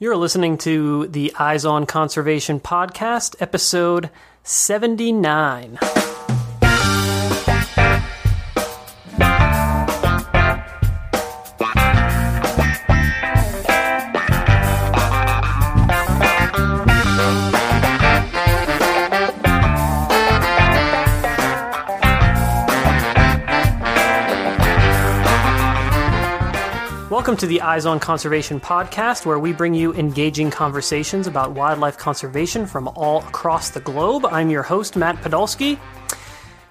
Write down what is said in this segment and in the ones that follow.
You're listening to the Eyes on Conservation podcast, episode 79. Welcome to the Eyes on Conservation podcast, where we bring you engaging conversations about wildlife conservation from all across the globe. I'm your host, Matt Podolsky.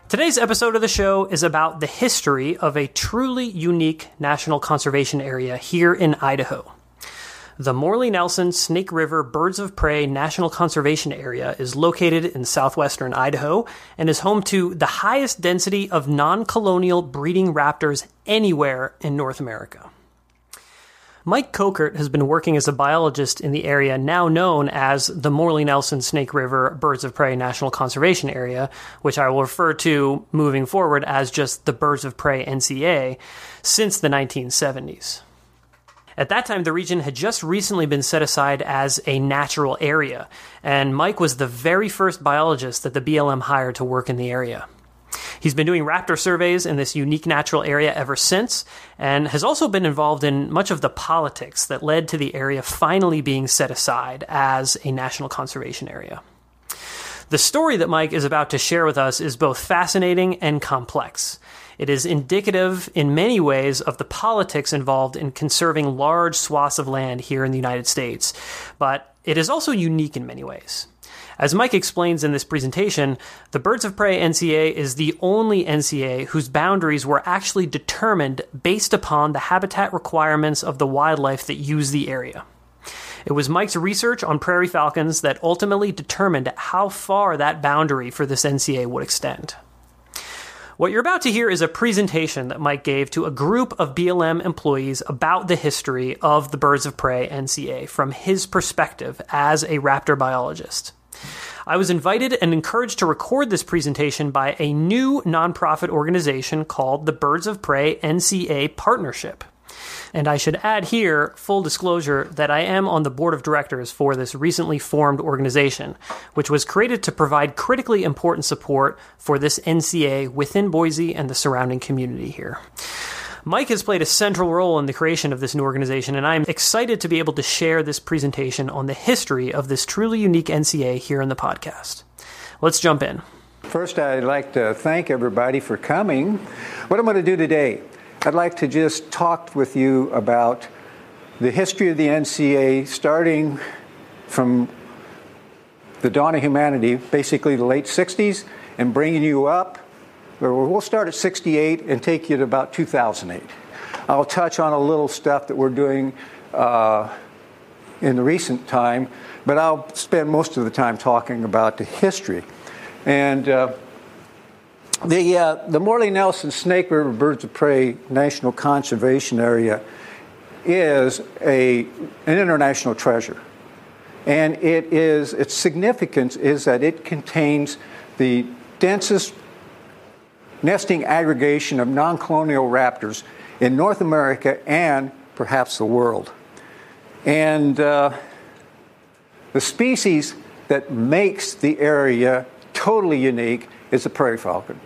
Today's episode of the show is about the history of a truly unique national conservation area here in Idaho. The Morley Nelson Snake River Birds of Prey National Conservation Area is located in southwestern Idaho and is home to the highest density of non colonial breeding raptors anywhere in North America. Mike Kochert has been working as a biologist in the area now known as the Morley Nelson Snake River Birds of Prey National Conservation Area, which I will refer to moving forward as just the Birds of Prey NCA, since the 1970s. At that time, the region had just recently been set aside as a natural area, and Mike was the very first biologist that the BLM hired to work in the area. He's been doing raptor surveys in this unique natural area ever since, and has also been involved in much of the politics that led to the area finally being set aside as a national conservation area. The story that Mike is about to share with us is both fascinating and complex. It is indicative in many ways of the politics involved in conserving large swaths of land here in the United States, but it is also unique in many ways. As Mike explains in this presentation, the Birds of Prey NCA is the only NCA whose boundaries were actually determined based upon the habitat requirements of the wildlife that use the area. It was Mike's research on prairie falcons that ultimately determined how far that boundary for this NCA would extend. What you're about to hear is a presentation that Mike gave to a group of BLM employees about the history of the Birds of Prey NCA from his perspective as a raptor biologist. I was invited and encouraged to record this presentation by a new nonprofit organization called the Birds of Prey NCA Partnership. And I should add here, full disclosure, that I am on the board of directors for this recently formed organization, which was created to provide critically important support for this NCA within Boise and the surrounding community here. Mike has played a central role in the creation of this new organization, and I'm excited to be able to share this presentation on the history of this truly unique NCA here in the podcast. Let's jump in. First, I'd like to thank everybody for coming. What I'm going to do today, I'd like to just talk with you about the history of the NCA starting from the dawn of humanity, basically the late 60s, and bringing you up We'll start at 68 and take you to about 2008. I'll touch on a little stuff that we're doing uh, in the recent time, but I'll spend most of the time talking about the history. And uh, the, uh, the Morley Nelson Snake River Birds of Prey National Conservation Area is a, an international treasure. And it is, its significance is that it contains the densest nesting aggregation of non colonial raptors in North America and perhaps the world. And uh, the species that makes the area totally unique is the prairie falcon.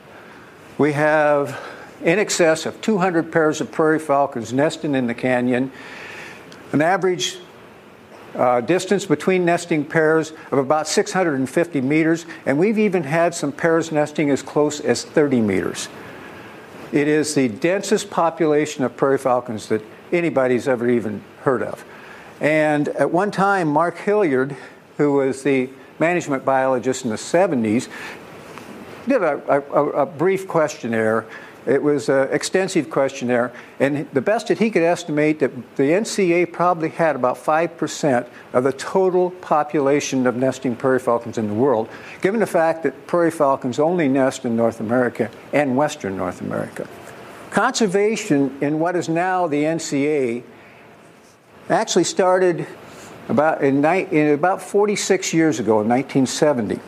We have in excess of 200 pairs of prairie falcons nesting in the canyon, an average uh, distance between nesting pairs of about 650 meters, and we've even had some pairs nesting as close as 30 meters. It is the densest population of prairie falcons that anybody's ever even heard of. And at one time, Mark Hilliard, who was the management biologist in the 70s, did a, a, a brief questionnaire it was an extensive questionnaire, and the best that he could estimate that the NCA probably had about 5% of the total population of nesting prairie falcons in the world, given the fact that prairie falcons only nest in North America and Western North America. Conservation in what is now the NCA actually started about in, in about 46 years ago, in 1970.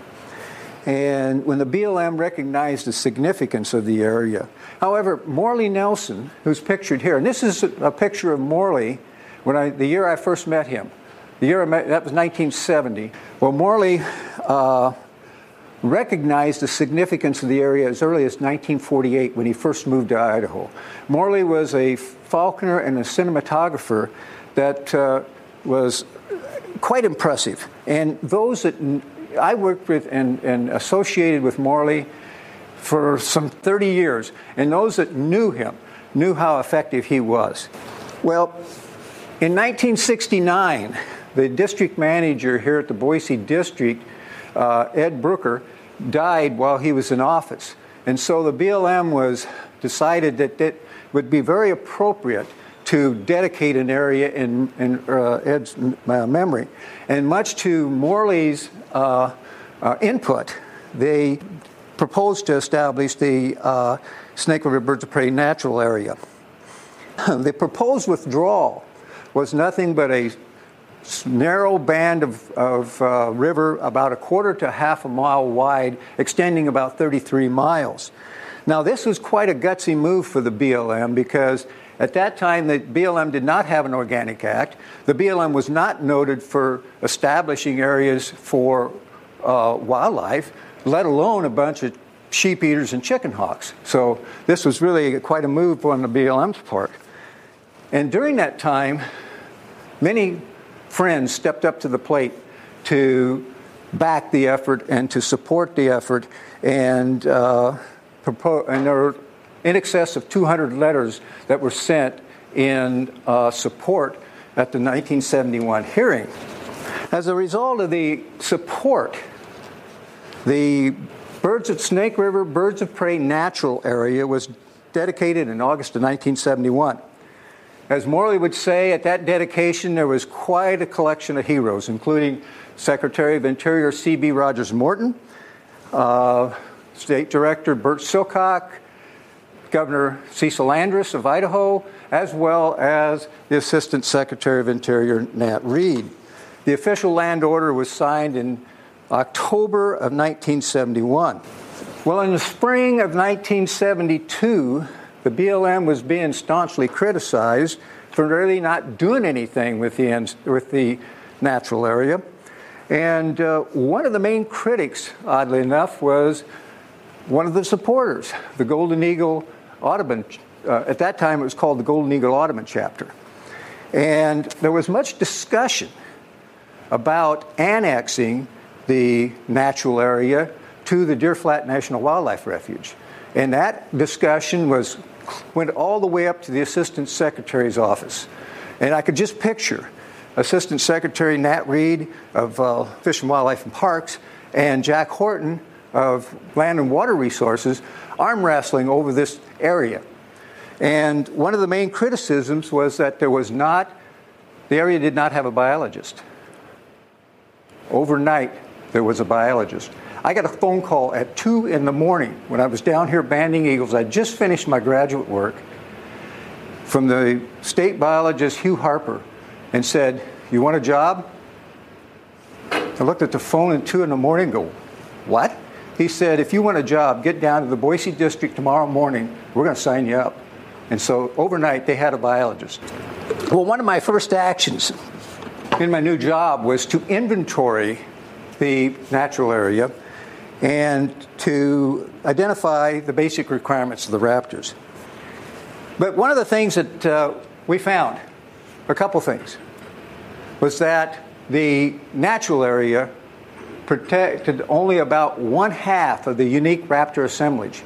And when the BLM recognized the significance of the area, However, Morley Nelson, who's pictured here, and this is a picture of Morley when I, the year I first met him. The year that was 1970. Well, Morley uh, recognized the significance of the area as early as 1948 when he first moved to Idaho. Morley was a falconer and a cinematographer that uh, was quite impressive. And those that I worked with and, and associated with Morley for some 30 years, and those that knew him knew how effective he was. Well, in 1969, the district manager here at the Boise district, uh, Ed Brooker, died while he was in office. And so the BLM was decided that it would be very appropriate to dedicate an area in, in uh, Ed's uh, memory. And much to Morley's uh, uh, input, they proposed to establish the uh, Snake River Birds of Prey Natural Area. the proposed withdrawal was nothing but a narrow band of, of uh, river about a quarter to half a mile wide, extending about 33 miles. Now, this was quite a gutsy move for the BLM because at that time the BLM did not have an organic act. The BLM was not noted for establishing areas for uh, wildlife, let alone a bunch of sheep eaters and chicken hawks. So this was really quite a move on the BLM's part. And during that time, many friends stepped up to the plate to back the effort and to support the effort. And, uh, and there in excess of 200 letters that were sent in uh, support at the 1971 hearing. As a result of the support, the Birds of Snake River Birds of Prey Natural Area was dedicated in August of 1971. As Morley would say, at that dedication, there was quite a collection of heroes, including Secretary of Interior C.B. Rogers Morton, uh, State Director Bert Silcock, Governor Cecil Andrus of Idaho, as well as the Assistant Secretary of Interior Nat Reed. The official land order was signed in October of 1971. Well, in the spring of 1972, the BLM was being staunchly criticized for really not doing anything with the, with the natural area. And uh, one of the main critics, oddly enough, was one of the supporters, the Golden Eagle Audubon. Uh, at that time, it was called the Golden Eagle Audubon chapter. And there was much discussion about annexing the natural area to the Deer Flat National Wildlife Refuge. And that discussion was went all the way up to the assistant secretary's office. And I could just picture Assistant Secretary Nat Reed of uh, Fish and Wildlife and Parks and Jack Horton of Land and Water Resources arm wrestling over this area. And one of the main criticisms was that there was not, the area did not have a biologist. Overnight, there was a biologist. I got a phone call at 2 in the morning when I was down here banding eagles. I just finished my graduate work from the state biologist Hugh Harper and said, You want a job? I looked at the phone at 2 in the morning and go, What? He said, If you want a job, get down to the Boise district tomorrow morning. We're going to sign you up. And so overnight, they had a biologist. Well, one of my first actions in my new job was to inventory the natural area and to identify the basic requirements of the Raptors. But one of the things that uh, we found, a couple things, was that the natural area protected only about one half of the unique raptor assemblage,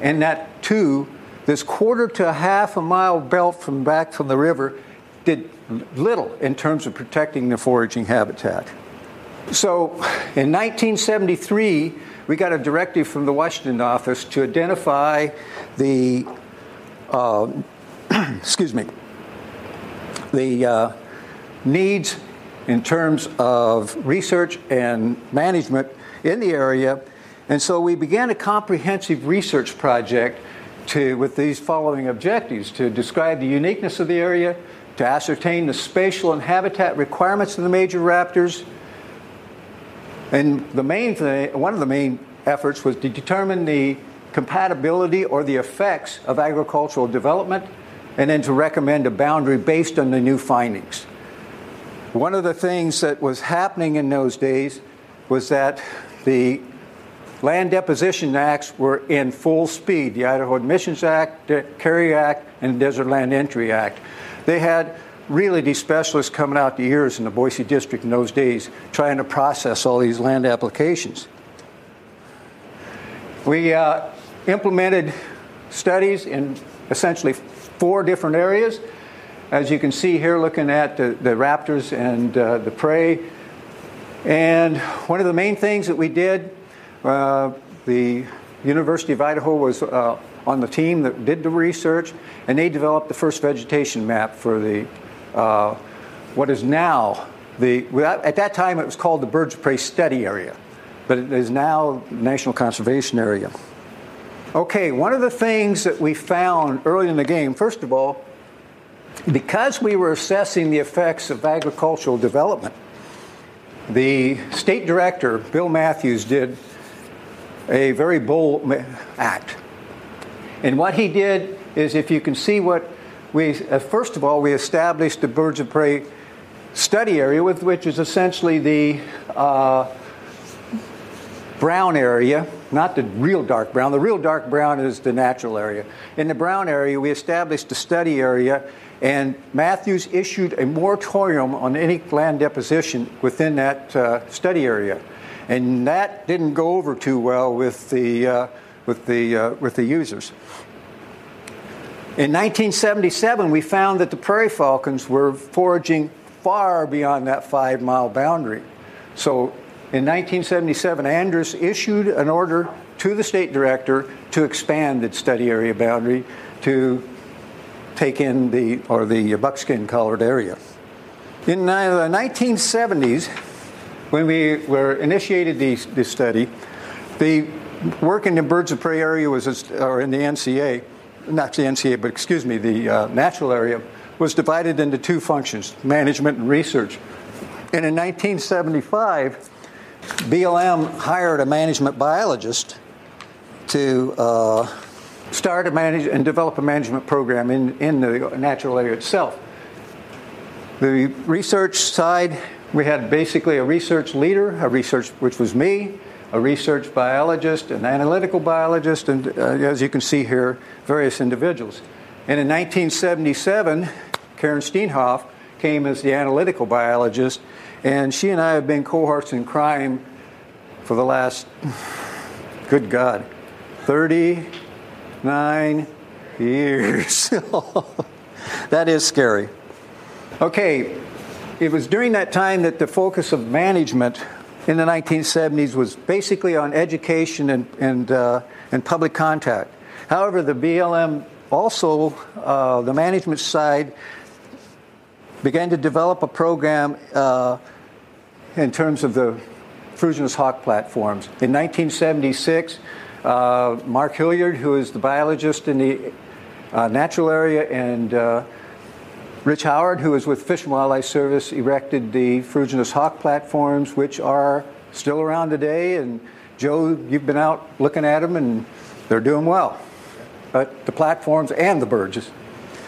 and that too, this quarter to a half a mile belt from back from the river did little in terms of protecting the foraging habitat. So in 1973, we got a directive from the Washington office to identify the, uh, excuse me, the uh, needs in terms of research and management in the area. And so we began a comprehensive research project to, with these following objectives to describe the uniqueness of the area, to ascertain the spatial and habitat requirements of the major raptors, and the main thing, one of the main efforts was to determine the compatibility or the effects of agricultural development and then to recommend a boundary based on the new findings. One of the things that was happening in those days was that the land deposition acts were in full speed the Idaho Admissions Act, the Carey Act, and the Desert Land Entry Act. They had really these specialists coming out the ears in the Boise District in those days trying to process all these land applications. We uh, implemented studies in essentially four different areas. As you can see here, looking at the, the raptors and uh, the prey. And one of the main things that we did, uh, the University of Idaho was uh, on the team that did the research, and they developed the first vegetation map for the uh, what is now the at that time it was called the birds of prey study area, but it is now National Conservation Area. Okay, one of the things that we found early in the game, first of all, because we were assessing the effects of agricultural development, the state director, Bill Matthews, did a very bold act. And what he did is, if you can see what we, uh, first of all, we established the birds of prey study area, with which is essentially the uh, brown area, not the real dark brown. The real dark brown is the natural area. In the brown area, we established the study area, and Matthews issued a moratorium on any land deposition within that uh, study area. And that didn't go over too well with the, uh, with the, uh, with the users. In 1977, we found that the prairie falcons were foraging far beyond that five mile boundary. So in 1977, Andrus issued an order to the state director to expand the study area boundary to take in the or the buckskin colored area. In the 1970s, when we were initiated the, the study, the work in the birds of prey area was, or in the NCA, not the NCA, but excuse me, the uh, natural area was divided into two functions management and research. And in 1975, BLM hired a management biologist to uh, start a manage and develop a management program in, in the natural area itself. The research side, we had basically a research leader, a research which was me, a research biologist, an analytical biologist, and uh, as you can see here, various individuals. And in 1977, Karen Steenhof came as the analytical biologist, and she and I have been cohorts in crime for the last, good God, 39 years. that is scary. Okay, it was during that time that the focus of management in the 1970s was basically on education and, and, uh, and public contact. However, the BLM also, uh, the management side, began to develop a program uh, in terms of the Ferruginous Hawk platforms. In 1976, uh, Mark Hilliard, who is the biologist in the uh, natural area, and uh, Rich Howard, who is with Fish and Wildlife Service, erected the Ferruginous Hawk platforms, which are still around today. And Joe, you've been out looking at them, and they're doing well. But the platforms and the birds.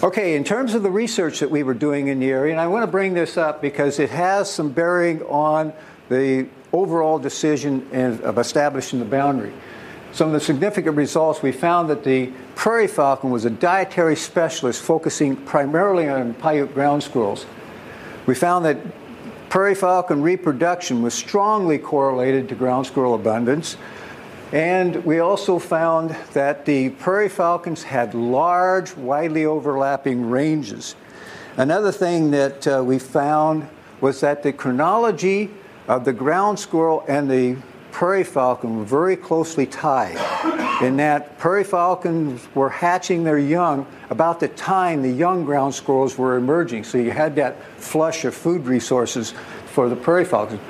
Okay, in terms of the research that we were doing in the area, and I want to bring this up because it has some bearing on the overall decision of establishing the boundary. Some of the significant results we found that the prairie falcon was a dietary specialist focusing primarily on Paiute ground squirrels. We found that prairie falcon reproduction was strongly correlated to ground squirrel abundance. And we also found that the prairie falcons had large, widely overlapping ranges. Another thing that uh, we found was that the chronology of the ground squirrel and the prairie falcon were very closely tied in that prairie falcons were hatching their young about the time the young ground squirrels were emerging. So you had that flush of food resources for the prairie falcons.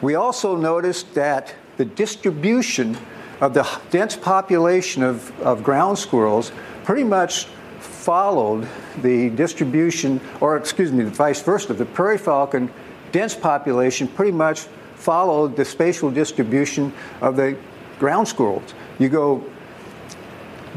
We also noticed that the distribution of the dense population of, of ground squirrels pretty much followed the distribution, or excuse me, the vice versa. The prairie falcon dense population pretty much followed the spatial distribution of the ground squirrels. You go,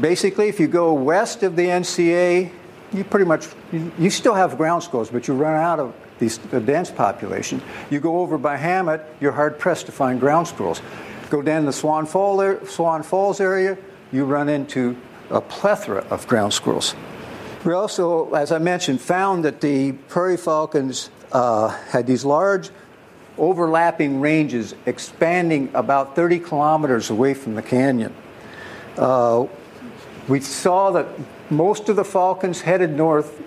basically, if you go west of the NCA, you pretty much, you, you still have ground squirrels, but you run out of these, the dense population. You go over by Hammett, you're hard pressed to find ground squirrels. Go down the Swan, Fall, Swan Falls area, you run into a plethora of ground squirrels. We also, as I mentioned, found that the prairie falcons uh, had these large overlapping ranges expanding about 30 kilometers away from the canyon. Uh, we saw that most of the falcons headed north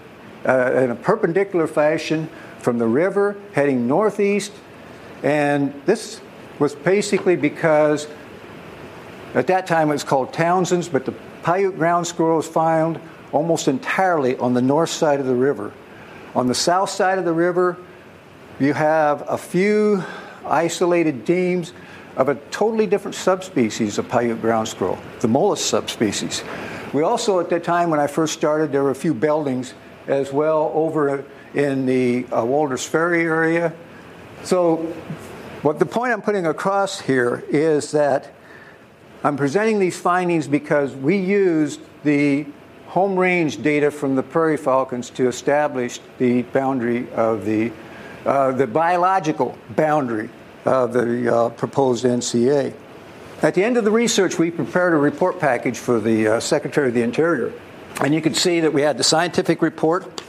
uh, in a perpendicular fashion from the river, heading northeast, and this was basically because at that time it was called Townsend's, but the Paiute ground squirrel was found almost entirely on the north side of the river. On the south side of the river, you have a few isolated demes of a totally different subspecies of Paiute ground squirrel, the Mollis subspecies. We also, at that time when I first started, there were a few beldings as well over in the uh, Walters Ferry area. So, what the point I'm putting across here is that I'm presenting these findings because we used the home range data from the prairie falcons to establish the boundary of the, uh, the biological boundary of the uh, proposed NCA. At the end of the research, we prepared a report package for the uh, Secretary of the Interior. And you can see that we had the scientific report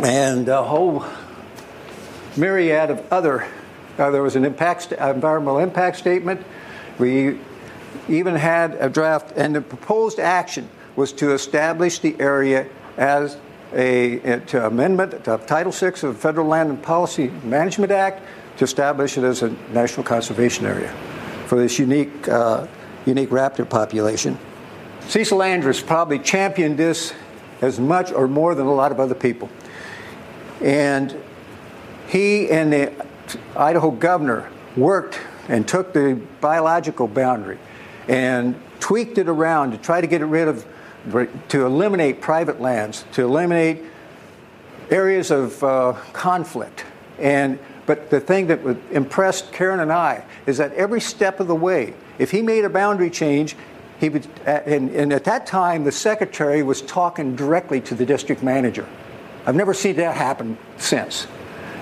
and a whole myriad of other. Uh, there was an impact environmental impact statement. We even had a draft, and the proposed action was to establish the area as a, amendment to Title VI of the Federal Land and Policy Management Act to establish it as a national conservation area for this unique, uh, unique raptor population. Cecil Andrus probably championed this as much or more than a lot of other people. And he and the Idaho governor worked and took the biological boundary and tweaked it around to try to get rid of, to eliminate private lands, to eliminate areas of uh, conflict. And but the thing that impressed Karen and I is that every step of the way, if he made a boundary change, he would, and, and at that time, the secretary was talking directly to the district manager. I've never seen that happen since.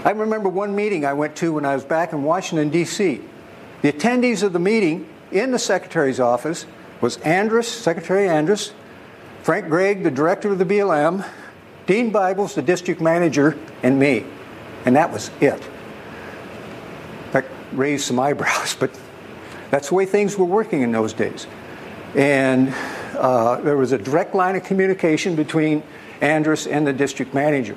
I remember one meeting I went to when I was back in Washington, D.C. The attendees of the meeting in the secretary's office was Andrus, Secretary Andrus, Frank Gregg, the director of the BLM, Dean Bibles, the district manager, and me. And that was it. That raised some eyebrows, but that's the way things were working in those days. And uh, there was a direct line of communication between Andrus and the district manager.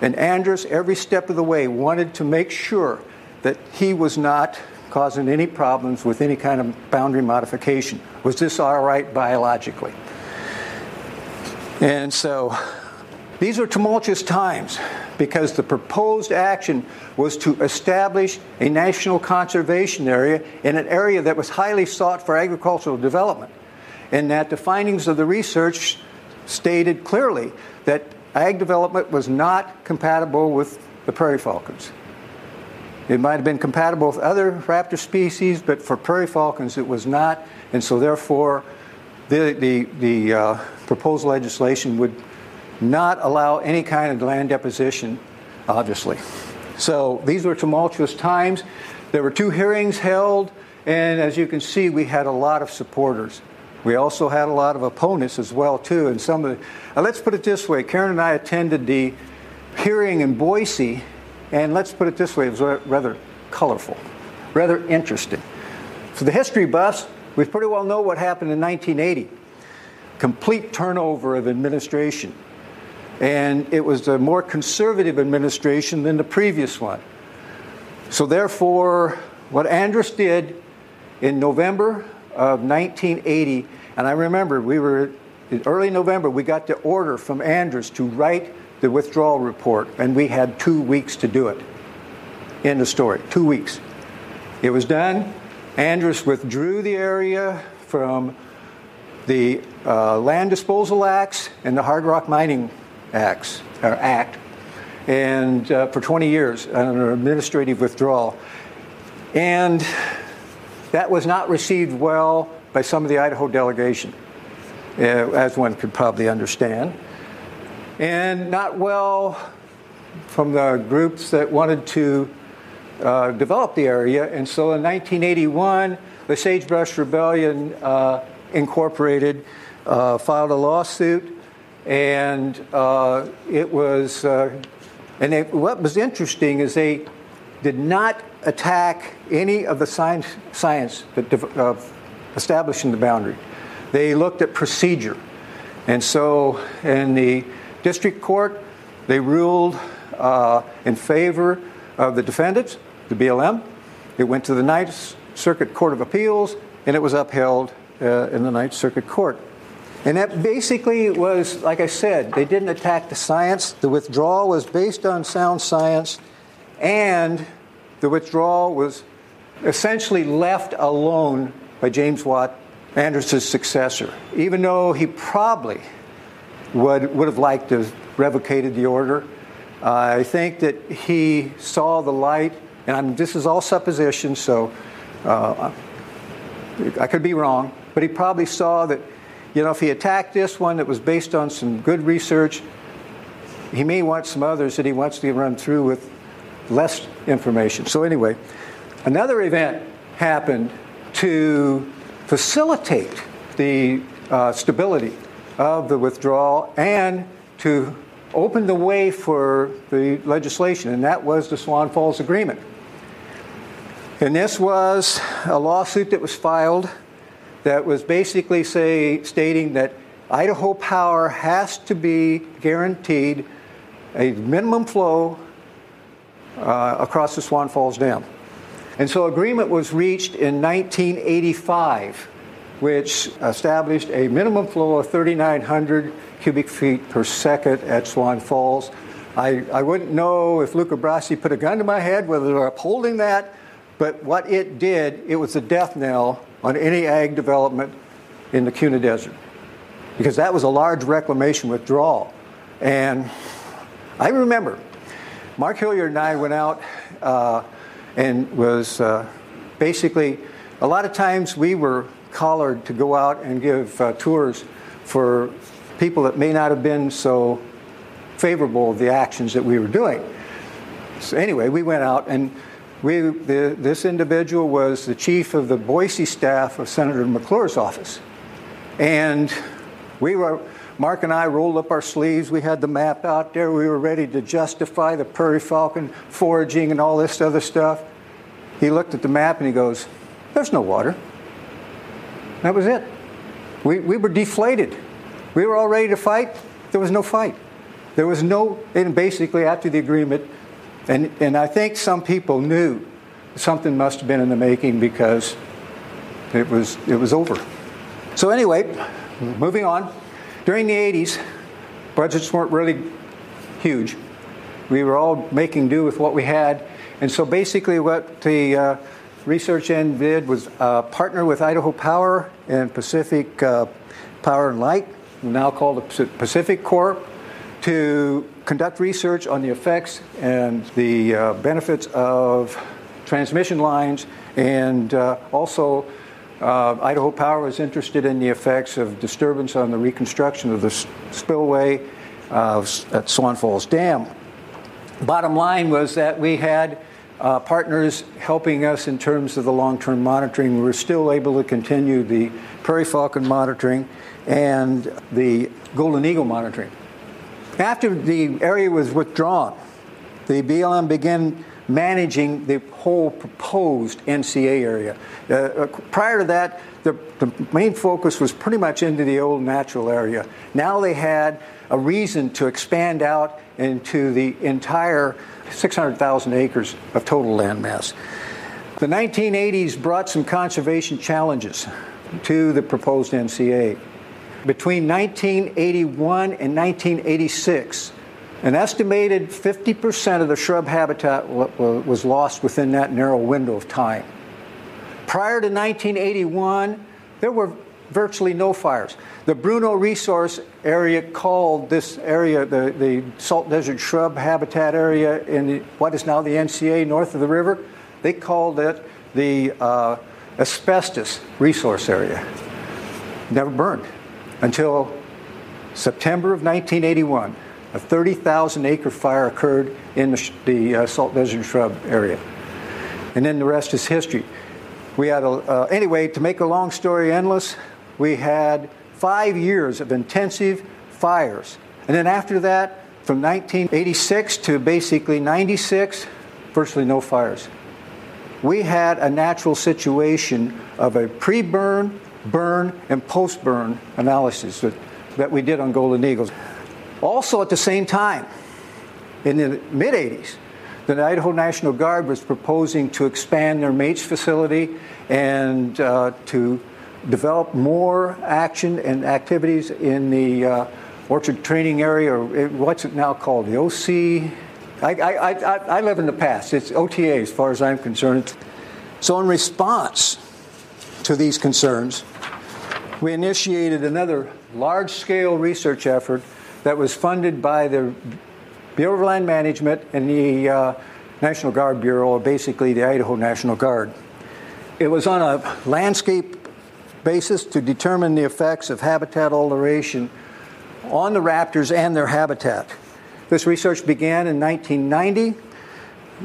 And Andrus, every step of the way, wanted to make sure that he was not causing any problems with any kind of boundary modification. Was this all right biologically? And so these are tumultuous times because the proposed action was to establish a national conservation area in an area that was highly sought for agricultural development, and that the findings of the research stated clearly that ag development was not compatible with the prairie falcons. It might have been compatible with other raptor species, but for prairie falcons it was not, and so therefore the, the, the uh, proposed legislation would not allow any kind of land deposition, obviously. So these were tumultuous times. There were two hearings held, and as you can see, we had a lot of supporters. We also had a lot of opponents as well too, and some of the. Uh, let's put it this way: Karen and I attended the hearing in Boise, and let's put it this way: it was rather colorful, rather interesting. For the history buffs, we pretty well know what happened in 1980. Complete turnover of administration and it was a more conservative administration than the previous one. So, therefore, what Andrus did in November of 1980, and I remember we were in early November, we got the order from Andrus to write the withdrawal report, and we had two weeks to do it. End of story. Two weeks. It was done. Andrus withdrew the area from the uh, Land Disposal Acts and the Hard Rock Mining acts, or act, and uh, for 20 years under administrative withdrawal. And that was not received well by some of the Idaho delegation, uh, as one could probably understand. And not well from the groups that wanted to uh, develop the area. And so in 1981, the Sagebrush Rebellion uh, Incorporated uh, filed a lawsuit, and uh, it was, and they, what was interesting is they did not attack any of the science, science that establishing the boundary. They looked at procedure. And so in the district court, they ruled uh, in favor of the defendants, the BLM. It went to the Ninth Circuit Court of Appeals, and it was upheld uh, in the Ninth Circuit Court. And that basically was, like I said, they didn't attack the science. The withdrawal was based on sound science, and the withdrawal was essentially left alone by James Watt, Andrus's successor, even though he probably would, would have liked to have revocated the order. Uh, I think that he saw the light, and I'm, this is all supposition, so uh, I could be wrong, but he probably saw that, you know, if he attacked this one that was based on some good research, he may want some others that he wants to run through with less information. So, anyway, another event happened to facilitate the uh, stability of the withdrawal and to open the way for the legislation, and that was the Swan Falls Agreement. And this was a lawsuit that was filed that was basically say, stating that Idaho Power has to be guaranteed a minimum flow uh, across the Swan Falls Dam. And so agreement was reached in 1985, which established a minimum flow of 3,900 cubic feet per second at Swan Falls. I, I wouldn't know if Luca Brasi put a gun to my head whether they're upholding that, but what it did, it was a death knell on any ag development in the Kuna Desert. Because that was a large reclamation withdrawal. And I remember Mark Hilliard and I went out uh, and was uh, basically a lot of times we were collared to go out and give uh, tours for people that may not have been so favorable of the actions that we were doing. So anyway, we went out and we, the, this individual was the chief of the Boise staff of Senator McClure's office. And we were, Mark and I rolled up our sleeves. We had the map out there. We were ready to justify the prairie falcon foraging and all this other stuff. He looked at the map and he goes, There's no water. That was it. We, we were deflated. We were all ready to fight. There was no fight. There was no, and basically after the agreement, and, and I think some people knew something must have been in the making because it was, it was over. So, anyway, moving on. During the 80s, budgets weren't really huge. We were all making do with what we had. And so basically, what the uh, research end did was uh, partner with Idaho Power and Pacific uh, Power and Light, now called the PacifiCorp, to conduct research on the effects and the uh, benefits of transmission lines and uh, also uh, Idaho Power was interested in the effects of disturbance on the reconstruction of the spillway uh, at Swan Falls Dam. Bottom line was that we had uh, partners helping us in terms of the long term monitoring. We were still able to continue the prairie falcon monitoring and the golden eagle monitoring. After the area was withdrawn, the BLM began managing the whole proposed NCA area. Uh, uh, prior to that, the, the, main focus was pretty much into the old natural area. Now they had a reason to expand out into the entire 600,000 acres of total land mass. The 1980s brought some conservation challenges to the proposed NCA. Between 1981 and 1986, an estimated 50% of the shrub habitat was lost within that narrow window of time. Prior to 1981, there were virtually no fires. The Bruneau Resource Area called this area the, the Salt Desert Shrub Habitat Area in what is now the NCA north of the river. They called it the uh, Asbestos Resource Area. Never burned until September of 1981 A 30,000 acre fire occurred in the, the uh, salt desert shrub area. And then the rest is history. We had a, uh, anyway, to make a long story endless, we had five years of intensive fires. And then after that, from 1986 to basically 96, virtually no fires. We had a natural situation of a pre burn, burn, and post burn analysis that, that we did on Golden Eagles. Also, at the same time, in the mid 80s, the Idaho National Guard was proposing to expand their MATES facility and uh, to develop more action and activities in the uh, Orchard Training Area, or what's it now called? The OC. I, I, I, I live in the past. It's OTA as far as I'm concerned. So, in response to these concerns, we initiated another large scale research effort that was funded by the Bureau of Land Management and the uh, National Guard Bureau, or basically the Idaho National Guard. It was on a landscape basis to determine the effects of habitat alteration on the raptors and their habitat. This research began in 1990,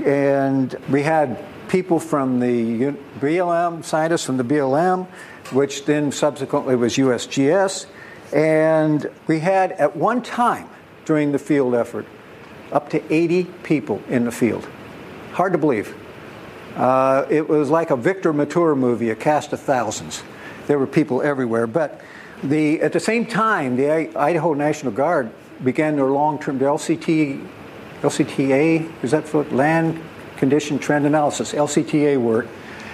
and we had people from the BLM, scientists from the BLM, which then subsequently was USGS, and we had at one time during the field effort up to 80 people in the field. Hard to believe. Uh, it was like a Victor Mature movie, a cast of thousands. There were people everywhere. But the, at the same time, the Idaho National Guard began their long-term, the LCT, LCTA, is that for land condition trend analysis, LCTA work,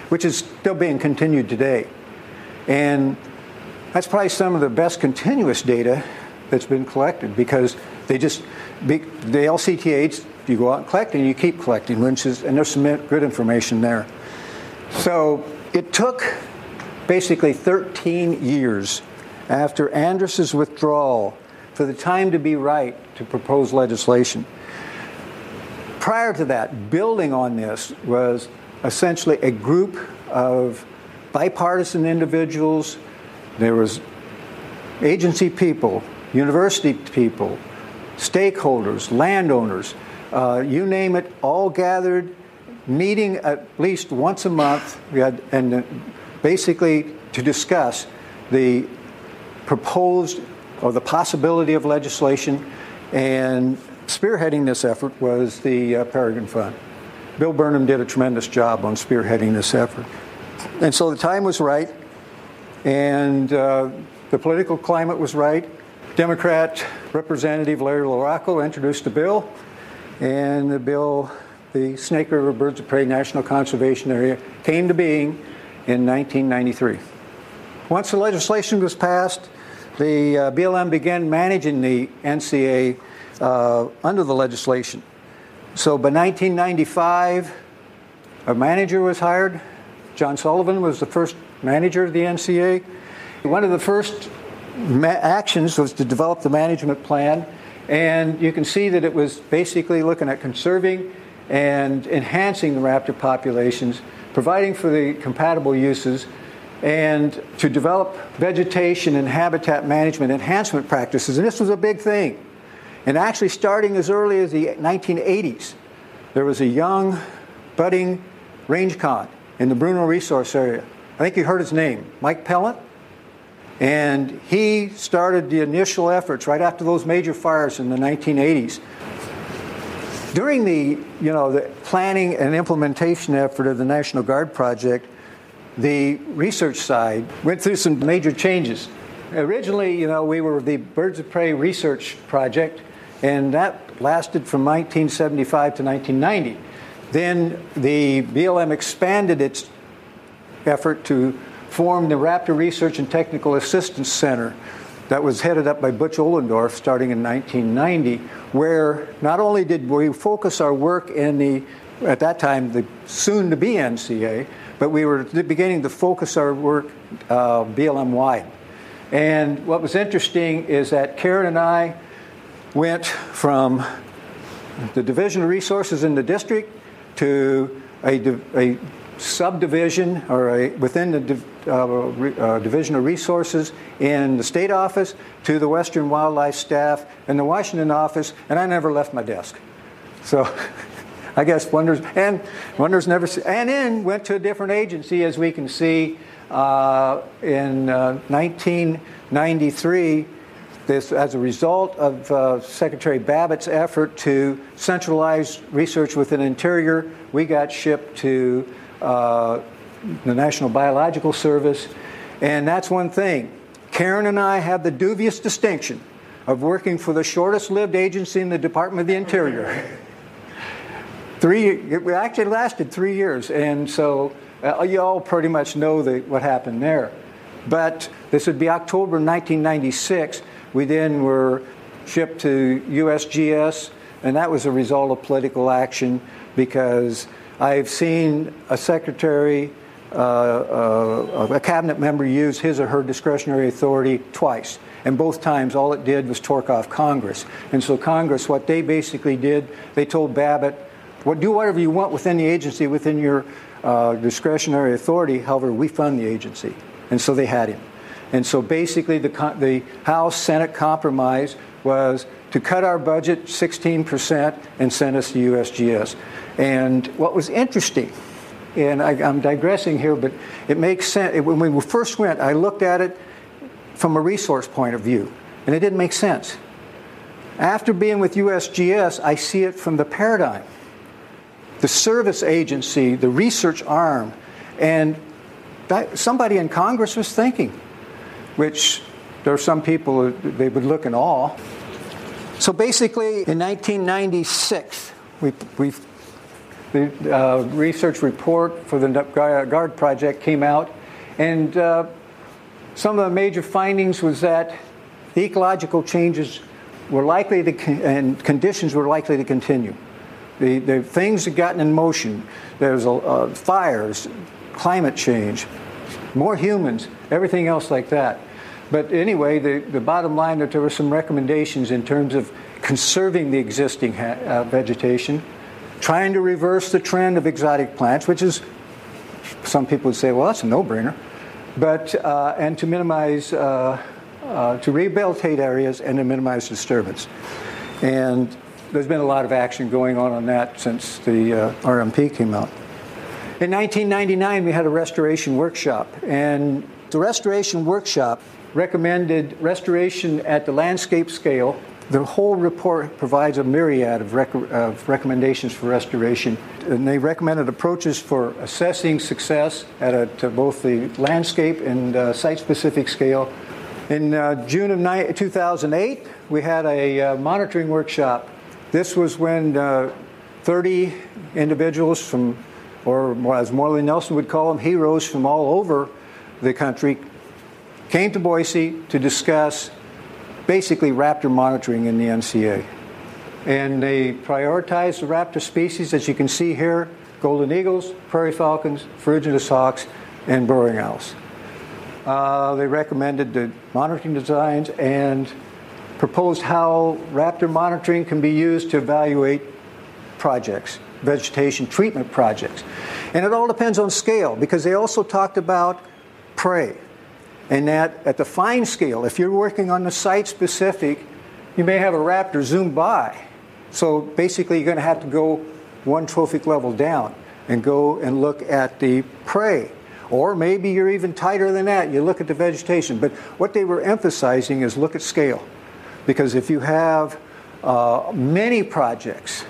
which is still being continued today. And that's probably some of the best continuous data that's been collected because they just, the LCTAs, you go out and collect and you keep collecting, which and there's some good information there. So it took basically 13 years after Andrus's withdrawal for the time to be right to propose legislation. Prior to that, building on this was essentially a group of bipartisan individuals. There was agency people, university people, stakeholders, landowners, uh, you name it, all gathered, meeting at least once a month. Had, and uh, basically to discuss the proposed or the possibility of legislation. And spearheading this effort was the uh, Peregrine Fund. Bill Burnham did a tremendous job on spearheading this effort. And so the time was right, and uh, the political climate was right. Democrat Representative Larry LaRocco introduced a bill, and the bill, the Snake River Birds of Prey National Conservation Area, came to being in 1993. Once the legislation was passed, the uh, BLM began managing the NCA uh, under the legislation. So by 1995, a manager was hired. John Sullivan was the first manager of the NCA. One of the first ma- actions was to develop the management plan, and you can see that it was basically looking at conserving and enhancing the raptor populations, providing for the compatible uses, and to develop vegetation and habitat management enhancement practices. And this was a big thing. And actually, starting as early as the 1980s, there was a young, budding range con in the Bruneau Resource Area. I think you heard his name, Mike Pellant. And he started the initial efforts right after those major fires in the 1980s. During the, you know, the planning and implementation effort of the National Guard project, the research side went through some major changes. Originally, you know, we were the Birds of Prey Research Project, and that lasted from 1975 to 1990. Then the BLM expanded its effort to form the Raptor Research and Technical Assistance Center that was headed up by Butch Olendorff starting in 1990, where not only did we focus our work in the, at that time, the soon to be NCA, but we were beginning to focus our work uh, BLM wide. And what was interesting is that Karen and I went from the Division of Resources in the district to a, a subdivision or a, within the uh, uh, Division of Resources in the state office to the Western Wildlife staff in the Washington office, and I never left my desk. So I guess wonders and wonders never and then went to a different agency as we can see uh, in 1993 uh, this, as a result of uh, Secretary Babbitt's effort to centralize research within Interior, we got shipped to uh, the National Biological Service. And that's one thing. Karen and I have the dubious distinction of working for the shortest lived agency in the Department of the Interior. three, it actually lasted three years. And so uh, you all pretty much know the, what happened there. But this would be October 1996. We then were shipped to USGS, and that was a result of political action because I've seen a secretary, uh, uh, a cabinet member use his or her discretionary authority twice. And both times, all it did was torque off Congress. And so, Congress, what they basically did, they told Babbitt, well, do whatever you want within the agency, within your uh, discretionary authority. However, we fund the agency. And so they had him. And so basically, the, the House Senate compromise was to cut our budget 16% and send us to USGS. And what was interesting, and I, am digressing here, but it makes sense. When we first went, I looked at it from a resource point of view, and it didn't make sense. After being with USGS, I see it from the paradigm. The service agency, the research arm, and that, somebody in Congress was thinking, which there are some people they would look in awe. So basically, in 1996, we, we the uh, research report for the GUARD project came out, and uh, some of the major findings was that ecological changes were likely to, con- and conditions were likely to continue. The, the things had gotten in motion. There's uh, fires, climate change, more humans, everything else like that. But anyway, the, the bottom line that there were some recommendations in terms of conserving the existing ha- uh, vegetation, trying to reverse the trend of exotic plants, which is, some people would say, well, that's a no brainer, but, uh, and to minimize, uh, uh, to rehabilitate areas and to minimize disturbance. And there's been a lot of action going on on that since the uh, RMP came out. In 1999, we had a restoration workshop, and the restoration workshop recommended restoration at the landscape scale. The whole report provides a myriad of, rec- of, recommendations for restoration, and they recommended approaches for assessing success at a, both the landscape and uh, site-specific scale. In uh, June of ni- 2008, we had a uh, monitoring workshop. This was when uh, 30 individuals from, or as Morley Nelson would call them, heroes from all over the country came to Boise to discuss basically raptor monitoring in the NCA. And they prioritized the raptor species, as you can see here golden eagles, prairie falcons, ferruginous hawks, and burrowing owls. Uh, they recommended the monitoring designs and proposed how raptor monitoring can be used to evaluate projects, vegetation treatment projects. And it all depends on scale because they also talked about prey and that at the fine scale, if you're working on the site specific, you may have a raptor zoom by. So basically, you're going to have to go one trophic level down and go and look at the prey. Or maybe you're even tighter than that. You look at the vegetation. But what they were emphasizing is look at scale. Because if you have uh, many projects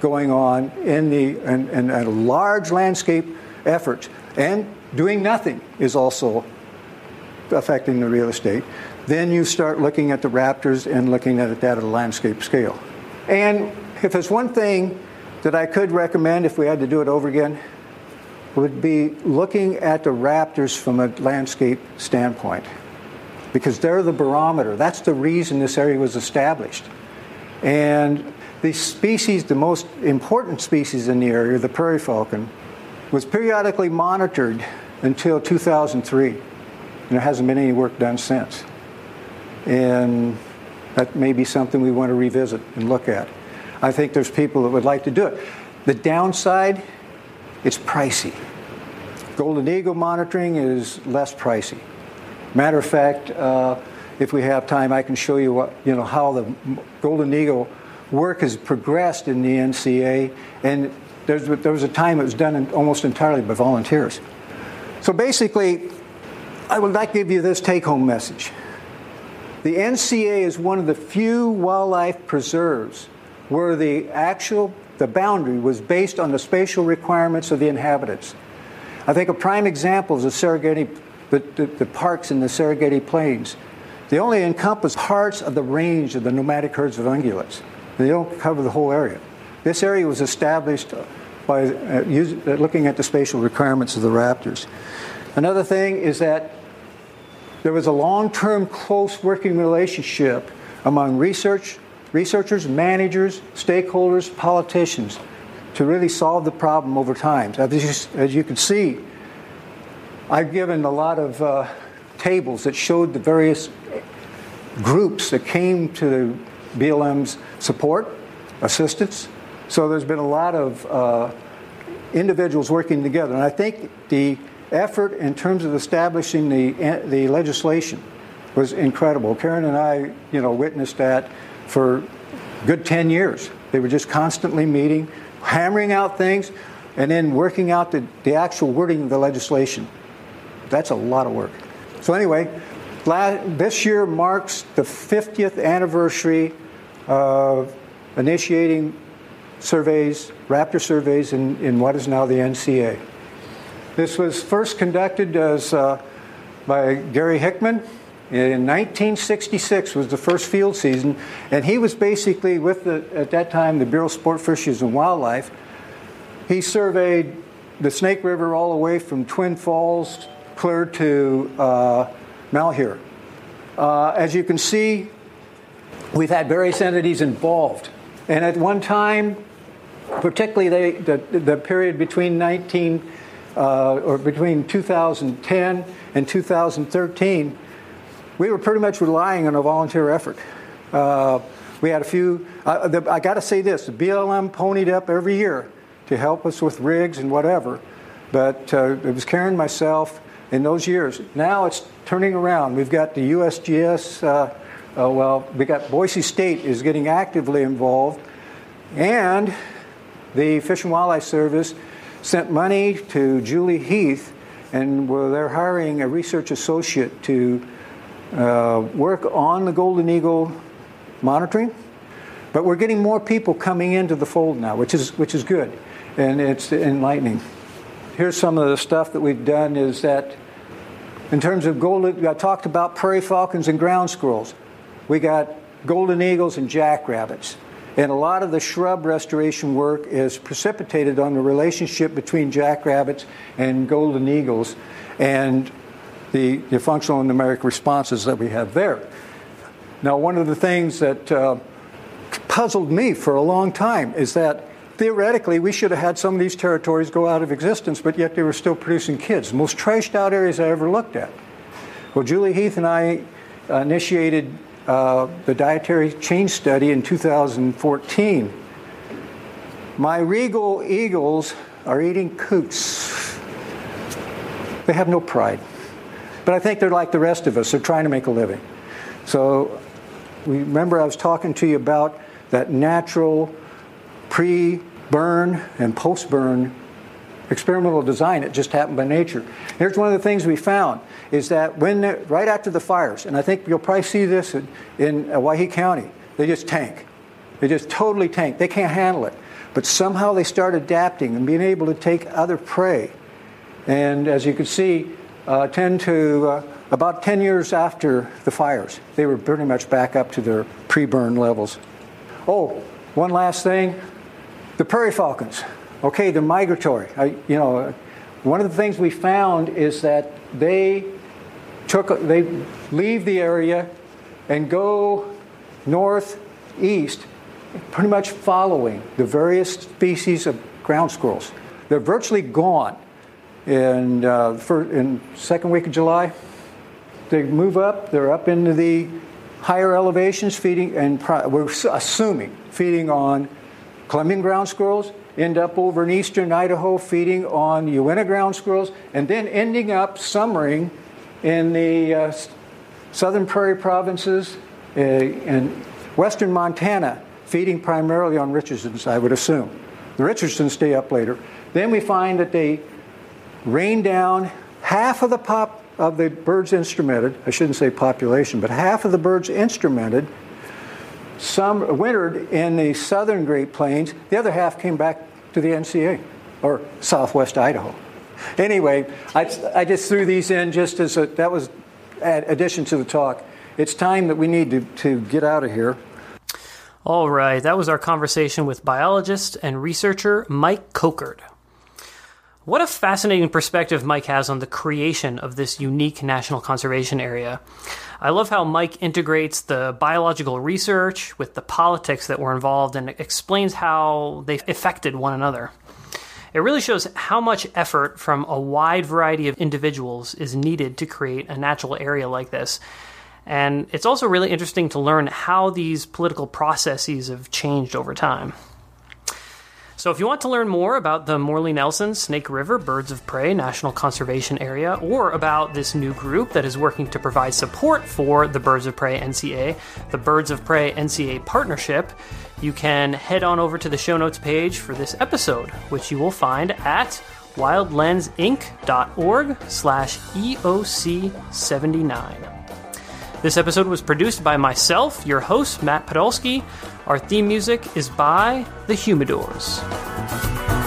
going on in, the, in, in a large landscape effort, and doing nothing is also affecting the real estate. Then you start looking at the raptors and looking at it at a landscape scale. And if there's one thing that I could recommend if we had to do it over again, would be looking at the raptors from a landscape standpoint. Because they're the barometer. That's the reason this area was established. And the species, the most important species in the area, the prairie falcon, was periodically monitored until 2003 there hasn't been any work done since. And that may be something we want to revisit and look at. I think there's people that would like to do it. The downside, it's pricey. Golden eagle monitoring is less pricey. Matter of fact, uh, if we have time, I can show you what you know how the golden eagle work has progressed in the NCA, and there was a time it was done in, almost entirely by volunteers. So basically, I like to give you this take-home message. The NCA is one of the few wildlife preserves where the actual the boundary was based on the spatial requirements of the inhabitants. I think a prime example is the Serengeti, the, the, the parks in the Serengeti Plains. They only encompass parts of the range of the nomadic herds of ungulates. They don't cover the whole area. This area was established by uh, use, uh, looking at the spatial requirements of the raptors. Another thing is that there was a long-term close working relationship among research, researchers, managers, stakeholders, politicians to really solve the problem over time. As you, as you can see, I've given a lot of uh, tables that showed the various groups that came to the BLM's support, assistance. So there's been a lot of uh, individuals working together. And I think the effort in terms of establishing the, eh, the legislation was incredible. Karen and I, you know, witnessed that for good 10 years. They were just constantly meeting, hammering out things and then working out the, the actual wording of the legislation. That's a lot of work. So, anyway, this year marks the 50th anniversary of initiating surveys, raptor surveys, in, in what is now the NCA. This was first conducted as, uh, by Gary Hickman in 1966 was the first field season, and he was basically with the, at that time the Bureau of Sport Fisheries and Wildlife. He surveyed the Snake River all the way from Twin Falls clear to uh, Malheur. Uh, as you can see, we've had various entities involved, and at one time, particularly they, the, the period between 19 uh, or between 2010 and 2013 we were pretty much relying on a volunteer effort. Uh, we had a few, uh, the, I got to say this the BLM ponied up every year to help us with rigs and whatever, but uh, it was Karen myself in those years. Now it's turning around. We've got the USGS, uh, uh, well, we got Boise State is getting actively involved, and the Fish and Wildlife Service sent money to Julie Heath, and they're hiring a research associate to uh, work on the Golden Eagle monitoring, but we're getting more people coming into the fold now, which is which is good, and it's enlightening. Here's some of the stuff that we've done. Is that in terms of golden? I talked about prairie falcons and ground squirrels. We got golden eagles and jackrabbits. And a lot of the shrub restoration work is precipitated on the relationship between jackrabbits and golden eagles. And the, the functional and numeric responses that we have there. Now, one of the things that uh, puzzled me for a long time is that theoretically we should have had some of these territories go out of existence, but yet they were still producing kids. The most trashed out areas I ever looked at. Well, Julie Heath and I initiated Uh, the dietary change study in 2014. My regal eagles are eating coots. They have no pride. But I think they're like the rest of us, they're trying to make a living. So remember, I was talking to you about that natural pre burn and post burn experimental design. It just happened by nature. Here's one of the things we found is that when right after the fires, and I think you'll probably see this in, in Owyhee County, they just tank. They just totally tank. They can't handle it. But somehow they start adapting and being able to take other prey. And as you can see, uh, tend to, uh, about 10 years after the fires, they were pretty much back up to their pre burn levels. Oh, one last thing the prairie falcons. Okay, they're migratory. I, you know, one of the things we found is that they took, they leave the area and go northeast, pretty much following the various species of ground squirrels. They're virtually gone in, uh, for, in second week of July. They move up. They're up into the higher elevations, feeding, and we're assuming feeding on Columbian ground squirrels end up over in eastern Idaho feeding on Uinta ground squirrels, and then ending up summering in the uh, southern prairie provinces uh, and western Montana, feeding primarily on Richardsons, I would assume. The Richardsons stay up later. Then we find that they rain down half of the pop of the birds instrumented. I shouldn't say population, but half of the birds instrumented. Some wintered in the southern Great Plains. The other half came back to the NCA or southwest Idaho. Anyway, I, I just threw these in just as a, that was an addition to the talk. It's time that we need to, to get out of here. All right, that was our conversation with biologist and researcher Mike Kochert. What a fascinating perspective Mike has on the creation of this unique national conservation area. I love how Mike integrates the biological research with the politics that were involved and explains how they affected one another. It really shows how much effort from a wide variety of individuals is needed to create a natural area like this. And it's also really interesting to learn how these political processes have changed over time. So, if you want to learn more about the Morley Nelson Snake River Birds of Prey National Conservation Area, or about this new group that is working to provide support for the Birds of Prey NCA, the Birds of Prey NCA Partnership, you can head on over to the show notes page for this episode, which you will find at wildlensinc.org slash EOC79. This episode was produced by myself, your host, Matt Podolsky. Our theme music is by The Humidors.